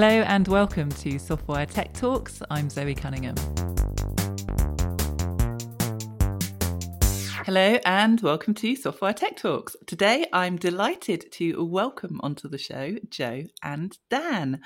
Hello and welcome to Software Tech Talks. I'm Zoe Cunningham. Hello and welcome to Software Tech Talks. Today I'm delighted to welcome onto the show Joe and Dan.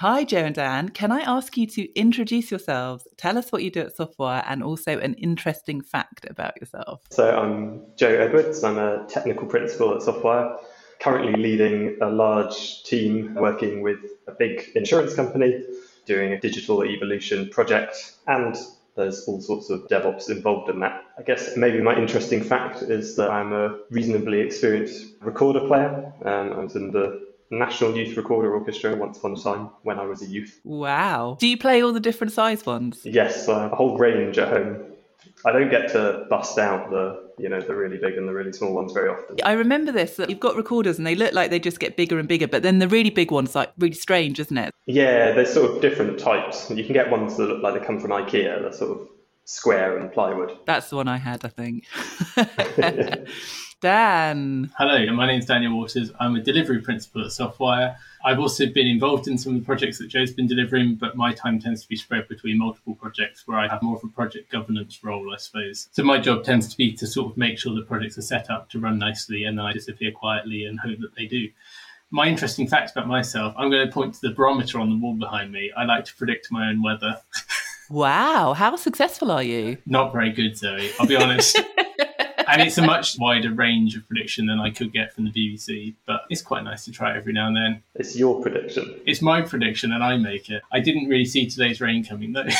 Hi, Joe and Dan. Can I ask you to introduce yourselves, tell us what you do at Softwire and also an interesting fact about yourself? So, I'm Joe Edwards. I'm a technical principal at Softwire currently leading a large team working with a big insurance company doing a digital evolution project and there's all sorts of DevOps involved in that. I guess maybe my interesting fact is that I'm a reasonably experienced recorder player. Um, I was in the National Youth Recorder Orchestra once upon a time when I was a youth. Wow. Do you play all the different size ones? Yes, I have a whole range at home. I don't get to bust out the you know the really big and the really small ones very often. I remember this that you've got recorders and they look like they just get bigger and bigger, but then the really big ones like really strange, isn't it? Yeah, there's sort of different types. You can get ones that look like they come from IKEA. They're sort of square and plywood. That's the one I had, I think. Dan. Hello, my name is Daniel Waters. I'm a delivery principal at Softwire. I've also been involved in some of the projects that Joe's been delivering, but my time tends to be spread between multiple projects where I have more of a project governance role, I suppose. So my job tends to be to sort of make sure the projects are set up to run nicely and then I disappear quietly and hope that they do. My interesting facts about myself, I'm going to point to the barometer on the wall behind me. I like to predict my own weather. Wow, how successful are you? Not very good, Zoe. I'll be honest. and it's a much wider range of prediction than I could get from the BBC, but it's quite nice to try every now and then. It's your prediction. It's my prediction, and I make it. I didn't really see today's rain coming, though.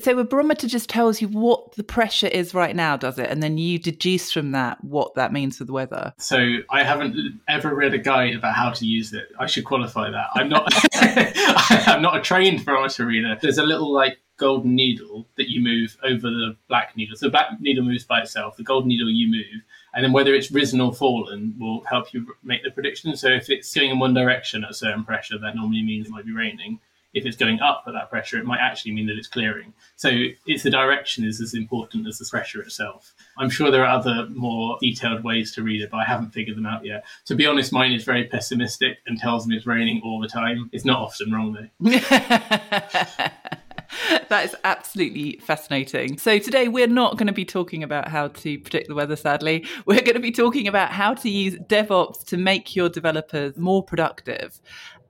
So a barometer just tells you what the pressure is right now, does it? And then you deduce from that what that means for the weather. So I haven't ever read a guide about how to use it. I should qualify that. I'm not I'm not a trained barometer reader. There's a little like golden needle that you move over the black needle. So the black needle moves by itself, the golden needle you move, and then whether it's risen or fallen will help you make the prediction. So if it's going in one direction at a certain pressure, that normally means it might be raining. If it's going up at that pressure, it might actually mean that it's clearing. So it's the direction is as important as the pressure itself. I'm sure there are other more detailed ways to read it, but I haven't figured them out yet. To be honest, mine is very pessimistic and tells me it's raining all the time. It's not often wrong though. that is absolutely fascinating. So, today we're not going to be talking about how to predict the weather, sadly. We're going to be talking about how to use DevOps to make your developers more productive.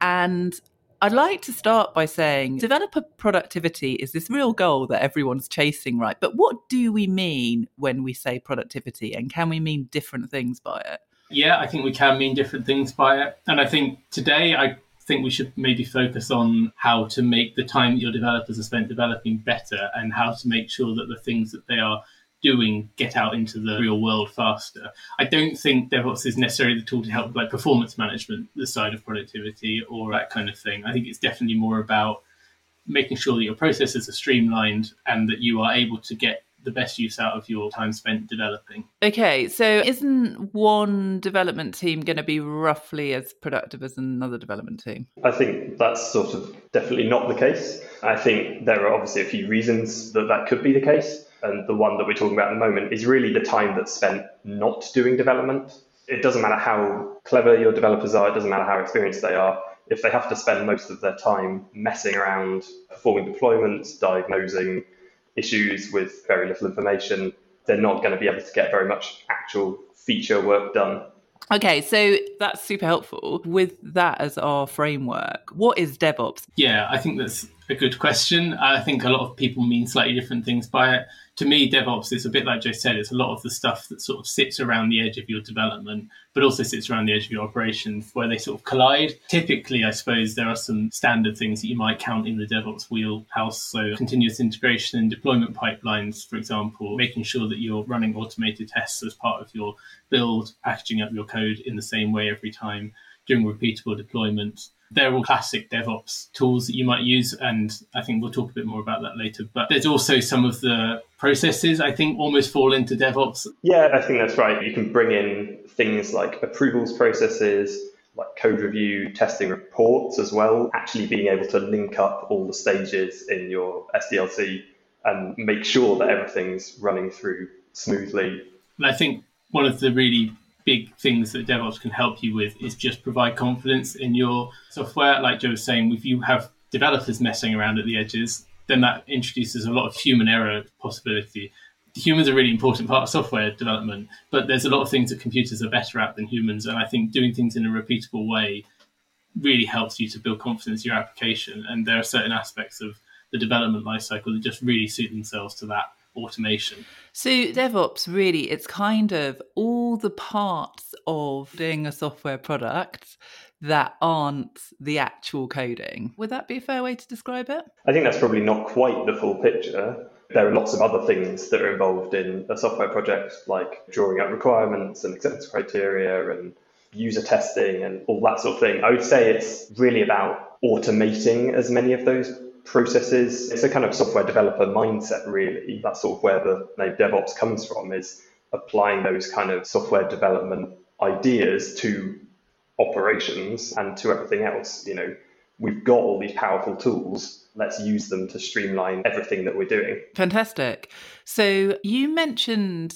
And I'd like to start by saying developer productivity is this real goal that everyone's chasing, right? But what do we mean when we say productivity? And can we mean different things by it? Yeah, I think we can mean different things by it. And I think today I think we should maybe focus on how to make the time that your developers are spent developing better and how to make sure that the things that they are doing get out into the real world faster. I don't think DevOps is necessarily the tool to help like performance management, the side of productivity or that kind of thing. I think it's definitely more about making sure that your processes are streamlined and that you are able to get the best use out of your time spent developing. Okay, so isn't one development team going to be roughly as productive as another development team? I think that's sort of definitely not the case. I think there are obviously a few reasons that that could be the case. And the one that we're talking about at the moment is really the time that's spent not doing development. It doesn't matter how clever your developers are, it doesn't matter how experienced they are. If they have to spend most of their time messing around, performing deployments, diagnosing, issues with very little information, they're not going to be able to get very much actual feature work done. Okay, so that's super helpful. With that as our framework, what is DevOps? Yeah, I think that's a good question. I think a lot of people mean slightly different things by it. To me, DevOps is a bit like Joe said, it's a lot of the stuff that sort of sits around the edge of your development, but also sits around the edge of your operations where they sort of collide. Typically, I suppose there are some standard things that you might count in the DevOps wheelhouse. So, continuous integration and deployment pipelines, for example, making sure that you're running automated tests as part of your build, packaging up your code in the same way every time, doing repeatable deployments they're all classic DevOps tools that you might use. And I think we'll talk a bit more about that later. But there's also some of the processes I think almost fall into DevOps. Yeah, I think that's right. You can bring in things like approvals processes, like code review, testing reports as well, actually being able to link up all the stages in your SDLC and make sure that everything's running through smoothly. And I think one of the really big things that DevOps can help you with is just provide confidence in your software. Like Joe was saying, if you have developers messing around at the edges, then that introduces a lot of human error possibility. Humans are a really important part of software development, but there's a lot of things that computers are better at than humans. And I think doing things in a repeatable way really helps you to build confidence in your application. And there are certain aspects of the development lifecycle that just really suit themselves to that automation. So DevOps really it's kind of all the parts of doing a software product that aren't the actual coding. Would that be a fair way to describe it? I think that's probably not quite the full picture. There are lots of other things that are involved in a software project, like drawing up requirements and acceptance criteria and user testing and all that sort of thing. I would say it's really about automating as many of those processes. It's a kind of software developer mindset, really. That's sort of where the name DevOps comes from, is applying those kind of software development ideas to operations and to everything else. You know, we've got all these powerful tools. Let's use them to streamline everything that we're doing. Fantastic. So you mentioned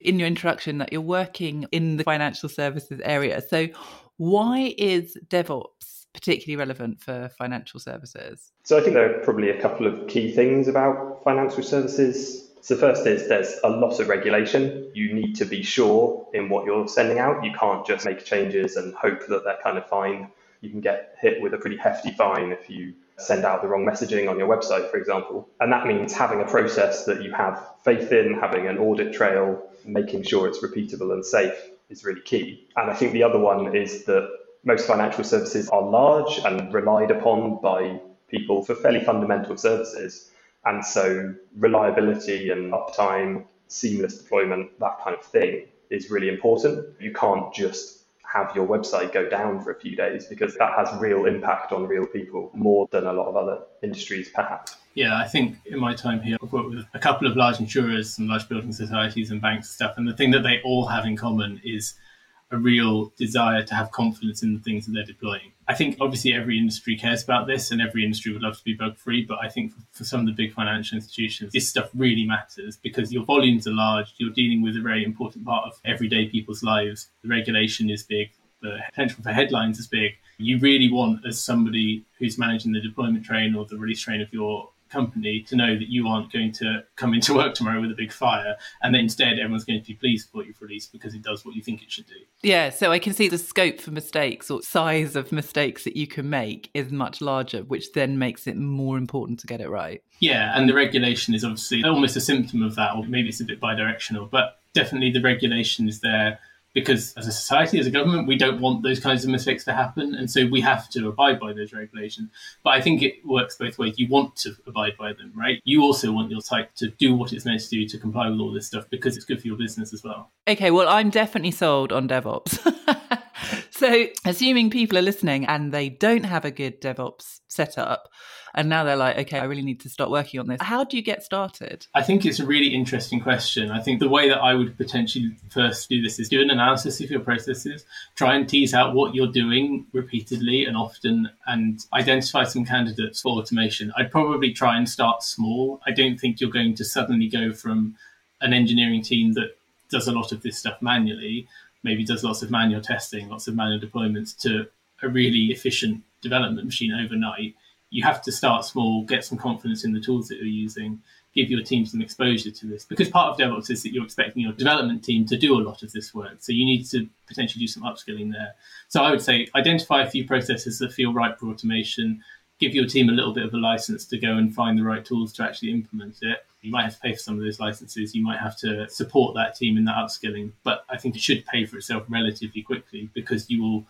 in your introduction that you're working in the financial services area. So why is DevOps particularly relevant for financial services? So I think there are probably a couple of key things about financial services so first is there's a lot of regulation. You need to be sure in what you're sending out. You can't just make changes and hope that they're kind of fine. You can get hit with a pretty hefty fine if you send out the wrong messaging on your website, for example. And that means having a process that you have faith in, having an audit trail, making sure it's repeatable and safe is really key. And I think the other one is that most financial services are large and relied upon by people for fairly fundamental services. And so reliability and uptime, seamless deployment, that kind of thing is really important. You can't just have your website go down for a few days because that has real impact on real people more than a lot of other industries perhaps. Yeah, I think in my time here, I've worked with a couple of large insurers and large building societies and banks and stuff. And the thing that they all have in common is a real desire to have confidence in the things that they're deploying. I think obviously every industry cares about this and every industry would love to be bug free, but I think for, for, some of the big financial institutions, this stuff really matters because your volumes are large, you're dealing with a very important part of everyday people's lives. The regulation is big, the potential for headlines is big. You really want, as somebody who's managing the deployment train or the release train of your company to know that you aren't going to come into work tomorrow with a big fire and then instead everyone's going to be pleased with what you've released because it does what you think it should do. Yeah, so I can see the scope for mistakes or size of mistakes that you can make is much larger, which then makes it more important to get it right. Yeah, and the regulation is obviously almost a symptom of that, or maybe it's a bit bidirectional, but definitely the regulation is there because as a society, as a government, we don't want those kinds of mistakes to happen. And so we have to abide by those regulations. But I think it works both ways. You want to abide by them, right? You also want your site to do what it's meant to do to comply with all this stuff because it's good for your business as well. Okay, well, I'm definitely sold on DevOps. so, assuming people are listening and they don't have a good DevOps setup, and now they're like, okay, I really need to start working on this. How do you get started? I think it's a really interesting question. I think the way that I would potentially first do this is do an analysis of your processes, try and tease out what you're doing repeatedly and often, and identify some candidates for automation. I'd probably try and start small. I don't think you're going to suddenly go from an engineering team that does a lot of this stuff manually, maybe does lots of manual testing, lots of manual deployments, to a really efficient development machine overnight you have to start small, get some confidence in the tools that you're using, give your team some exposure to this. Because part of DevOps is that you're expecting your development team to do a lot of this work. So you need to potentially do some upskilling there. So I would say identify a few processes that feel right for automation, give your team a little bit of a license to go and find the right tools to actually implement it. You might have to pay for some of those licenses. You might have to support that team in that upskilling, but I think it should pay for itself relatively quickly because you will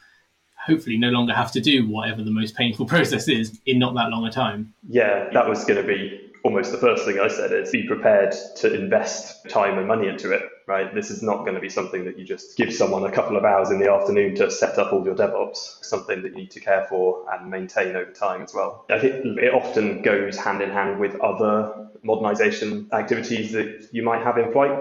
hopefully no longer have to do whatever the most painful process is in not that long a time. Yeah, that was going to be almost the first thing I said is be prepared to invest time and money into it, right? This is not going to be something that you just give someone a couple of hours in the afternoon to set up all your DevOps, something that you need to care for and maintain over time as well. I think it often goes hand in hand with other modernization activities that you might have in flight.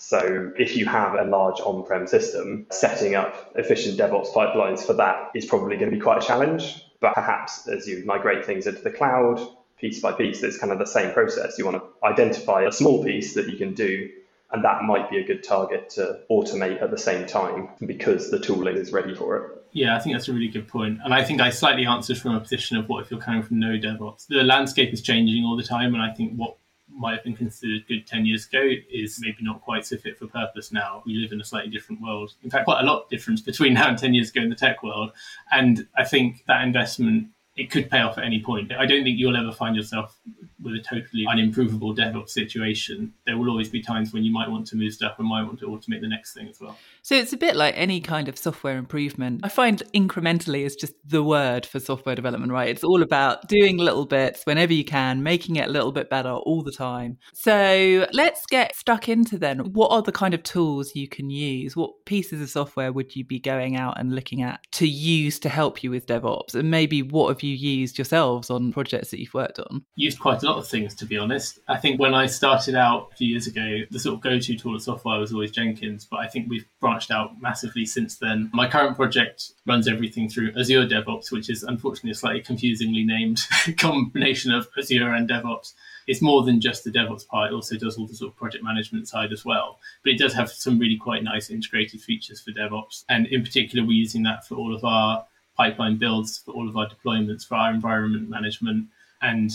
So if you have a large on-prem system, setting up efficient DevOps pipelines for that is probably going to be quite a challenge. But perhaps as you migrate things into the cloud, piece by piece, it's kind of the same process. You want to identify a small piece that you can do And that might be a good target to automate at the same time because the tooling is ready for it. Yeah, I think that's a really good point. And I think I slightly answered from a position of what if you're coming from no DevOps. The landscape is changing all the time. And I think what might have been considered good 10 years ago is maybe not quite so fit for purpose now. We live in a slightly different world. In fact, quite a lot of difference between now and 10 years ago in the tech world. And I think that investment it could pay off at any point. I don't think you'll ever find yourself with a totally unimprovable DevOps situation. There will always be times when you might want to move stuff and might want to automate the next thing as well. So it's a bit like any kind of software improvement. I find incrementally is just the word for software development, right? It's all about doing little bits whenever you can, making it a little bit better all the time. So let's get stuck into then. What are the kind of tools you can use? What pieces of software would you be going out and looking at to use to help you with DevOps? And maybe what have you used yourselves on projects that you've worked on? Used quite a lot of things, to be honest. I think when I started out a few years ago, the sort of go to tool of Softwire was always Jenkins, but I think we've branched out massively since then. My current project runs everything through Azure DevOps, which is unfortunately a slightly confusingly named combination of Azure and DevOps it's more than just the DevOps part. It also does all the sort of project management side as well. But it does have some really quite nice integrated features for DevOps. And in particular, we're using that for all of our pipeline builds for all of our deployments, for our environment management. And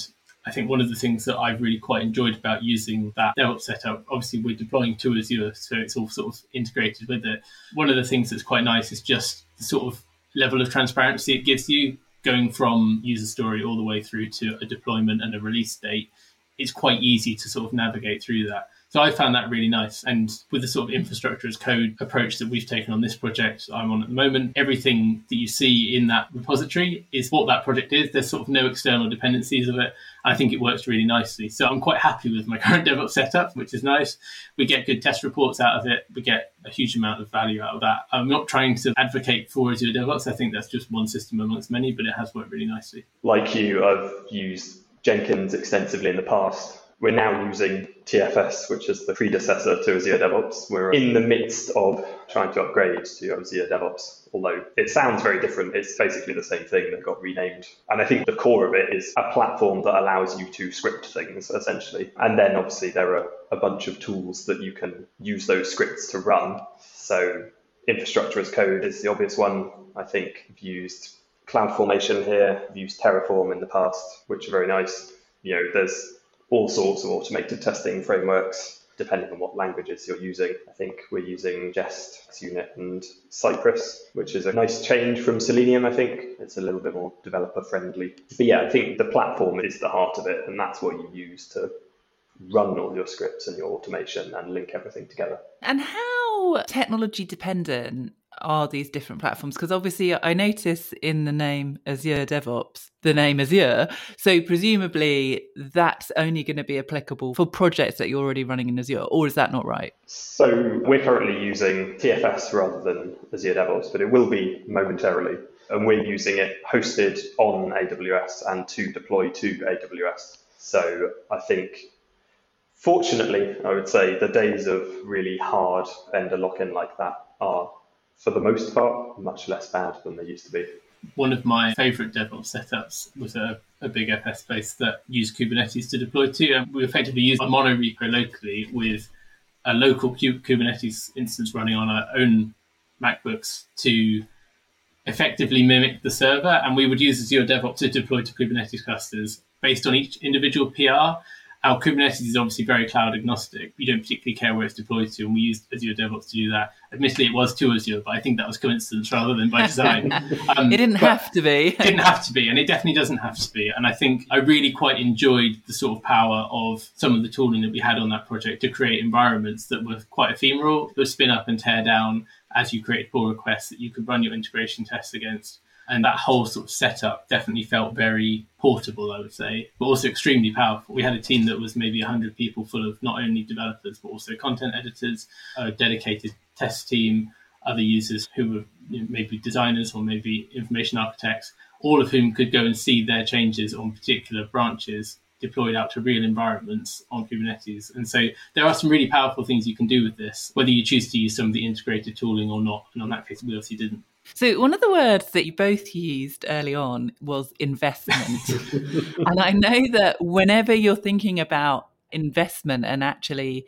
I think one of the things that I've really quite enjoyed about using that DevOps setup, obviously we're deploying to Azure, so it's all sort of integrated with it. One of the things that's quite nice is just the sort of level of transparency it gives you going from user story all the way through to a deployment and a release date. It's quite easy to sort of navigate through that. So I found that really nice. And with the sort of infrastructure as code approach that we've taken on this project I'm on at the moment, everything that you see in that repository is what that project is. There's sort of no external dependencies of it. I think it works really nicely. So I'm quite happy with my current DevOps setup, which is nice. We get good test reports out of it. We get a huge amount of value out of that. I'm not trying to advocate for Azure DevOps. I think that's just one system amongst many, but it has worked really nicely. Like you, I've used Jenkins extensively in the past we're now using TFS, which is the predecessor to Azure DevOps. We're in the midst of trying to upgrade to Azure DevOps, although it sounds very different. It's basically the same thing that got renamed. And I think the core of it is a platform that allows you to script things, essentially. And then obviously there are a bunch of tools that you can use those scripts to run. So infrastructure as code is the obvious one. I think I've used CloudFormation here, I've used Terraform in the past, which are very nice. You know, there's all sorts of automated testing frameworks, depending on what languages you're using. I think we're using Jest, XUnit, and Cypress, which is a nice change from Selenium, I think. It's a little bit more developer friendly. But yeah, I think the platform is the heart of it, and that's what you use to run all your scripts and your automation and link everything together. And how technology dependent are these different platforms? Because obviously, I notice in the name Azure DevOps, the name Azure. So presumably, that's only going to be applicable for projects that you're already running in Azure, or is that not right? So we're currently using TFS rather than Azure DevOps, but it will be momentarily. And we're using it hosted on AWS and to deploy to AWS. So I think Fortunately, I would say the days of really hard vendor lock in like that are for the most part, much less bad than they used to be. One of my favorite DevOps setups was a, a big FS base that used Kubernetes to deploy to. And we effectively used a mono repo locally with a local Kubernetes instance running on our own MacBooks to effectively mimic the server. And we would use Azure DevOps to deploy to Kubernetes clusters based on each individual PR our Kubernetes is obviously very cloud agnostic. We don't particularly care where it's deployed to, and we used Azure DevOps to do that. Admittedly, it was to Azure, but I think that was coincidence rather than by design. Um, it didn't have to be. it didn't have to be, and it definitely doesn't have to be. And I think I really quite enjoyed the sort of power of some of the tooling that we had on that project to create environments that were quite ephemeral, that spin up and tear down as you create pull requests that you could run your integration tests against. And that whole sort of setup definitely felt very portable, I would say, but also extremely powerful. We had a team that was maybe 100 people full of not only developers, but also content editors, a dedicated test team, other users who were you know, maybe designers or maybe information architects, all of whom could go and see their changes on particular branches deployed out to real environments on Kubernetes. And so there are some really powerful things you can do with this, whether you choose to use some of the integrated tooling or not. And on that case, we obviously didn't. So, one of the words that you both used early on was investment. and I know that whenever you're thinking about investment and actually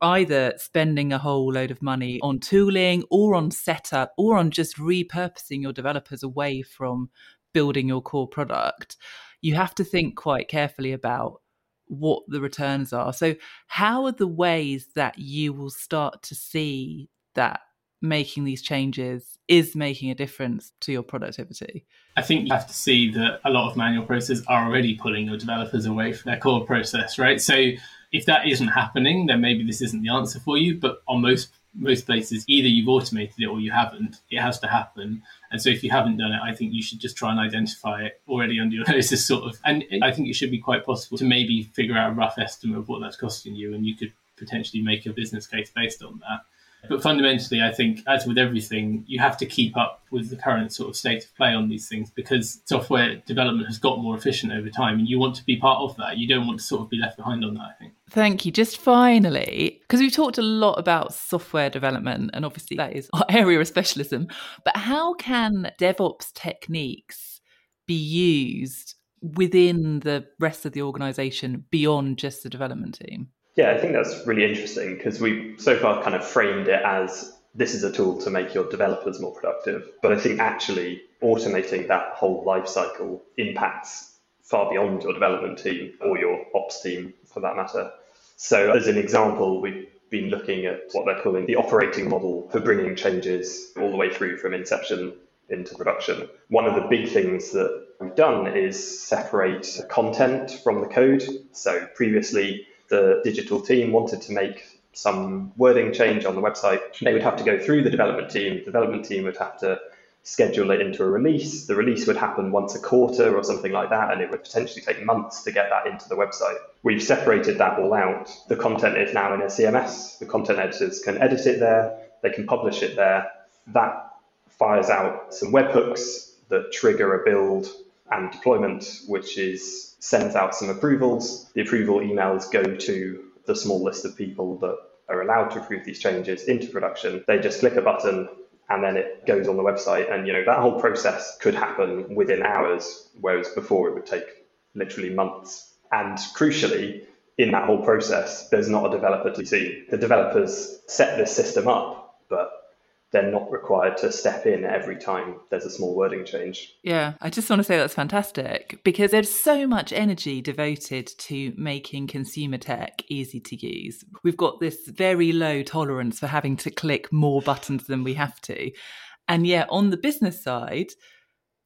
either spending a whole load of money on tooling or on setup or on just repurposing your developers away from building your core product, you have to think quite carefully about what the returns are. So, how are the ways that you will start to see that making these changes is making a difference to your productivity? I think you have to see that a lot of manual processes are already pulling your developers away from their core process, right? So if that isn't happening, then maybe this isn't the answer for you. But on most most places, either you've automated it or you haven't. It has to happen. And so if you haven't done it, I think you should just try and identify it already under your nose as sort of and I think it should be quite possible to maybe figure out a rough estimate of what that's costing you and you could potentially make a business case based on that. But fundamentally, I think, as with everything, you have to keep up with the current sort of state of play on these things because software development has got more efficient over time, and you want to be part of that. You don't want to sort of be left behind on that, I think. Thank you. Just finally, because we've talked a lot about software development, and obviously that is our area of specialism, but how can DevOps techniques be used within the rest of the organization beyond just the development team? Yeah, I think that's really interesting because we so far kind of framed it as this is a tool to make your developers more productive. But I think actually automating that whole life cycle impacts far beyond your development team or your ops team for that matter. So, as an example, we've been looking at what they're calling the operating model for bringing changes all the way through from inception into production. One of the big things that we've done is separate content from the code. So, previously, the digital team wanted to make some wording change on the website, they would have to go through the development team. The development team would have to schedule it into a release. The release would happen once a quarter or something like that, and it would potentially take months to get that into the website. We've separated that all out. The content is now in a CMS. The content editors can edit it there, they can publish it there. That fires out some webhooks that trigger a build and deployment, which is sends out some approvals. The approval emails go to the small list of people that are allowed to approve these changes into production. They just click a button and then it goes on the website. And you know that whole process could happen within hours, whereas before it would take literally months. And crucially, in that whole process, there's not a developer to see. The developers set this system up, but they're not required to step in every time there's a small wording change. Yeah, I just want to say that's fantastic because there's so much energy devoted to making consumer tech easy to use. We've got this very low tolerance for having to click more buttons than we have to. And yet, on the business side,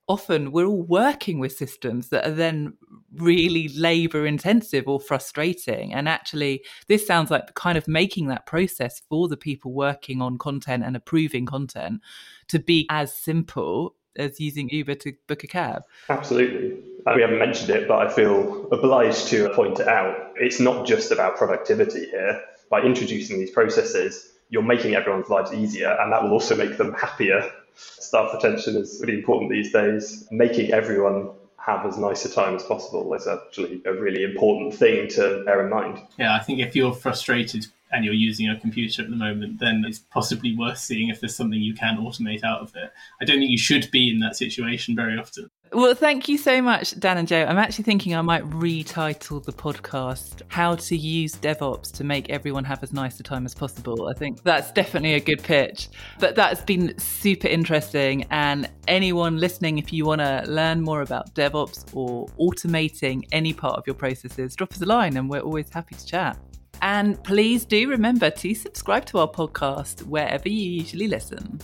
often we're all working with systems that are then really labor intensive or frustrating. And actually, this sounds like kind of making that process for the people working on content and approving content to be as simple as using Uber to book a cab. Absolutely. Uh, we haven't mentioned it, but I feel obliged to point it out. It's not just about productivity here. By introducing these processes, you're making everyone's lives easier, and that will also make them happier Staff retention is really important these days. Making everyone have as nice a time as possible is actually a really important thing to bear in mind. Yeah, I think if you're frustrated and you're using a computer at the moment, then it's possibly worth seeing if there's something you can automate out of it. I don't think you should be in that situation very often. Well, thank you so much, Dan and Joe. I'm actually thinking I might retitle the podcast How to Use DevOps to Make Everyone Have as Nice a Time as Possible. I think that's definitely a good pitch. But that's been super interesting. And anyone listening, if you want to learn more about DevOps or automating any part of your processes, drop us a line and we're always happy to chat. And please do remember to subscribe to our podcast wherever you usually listen.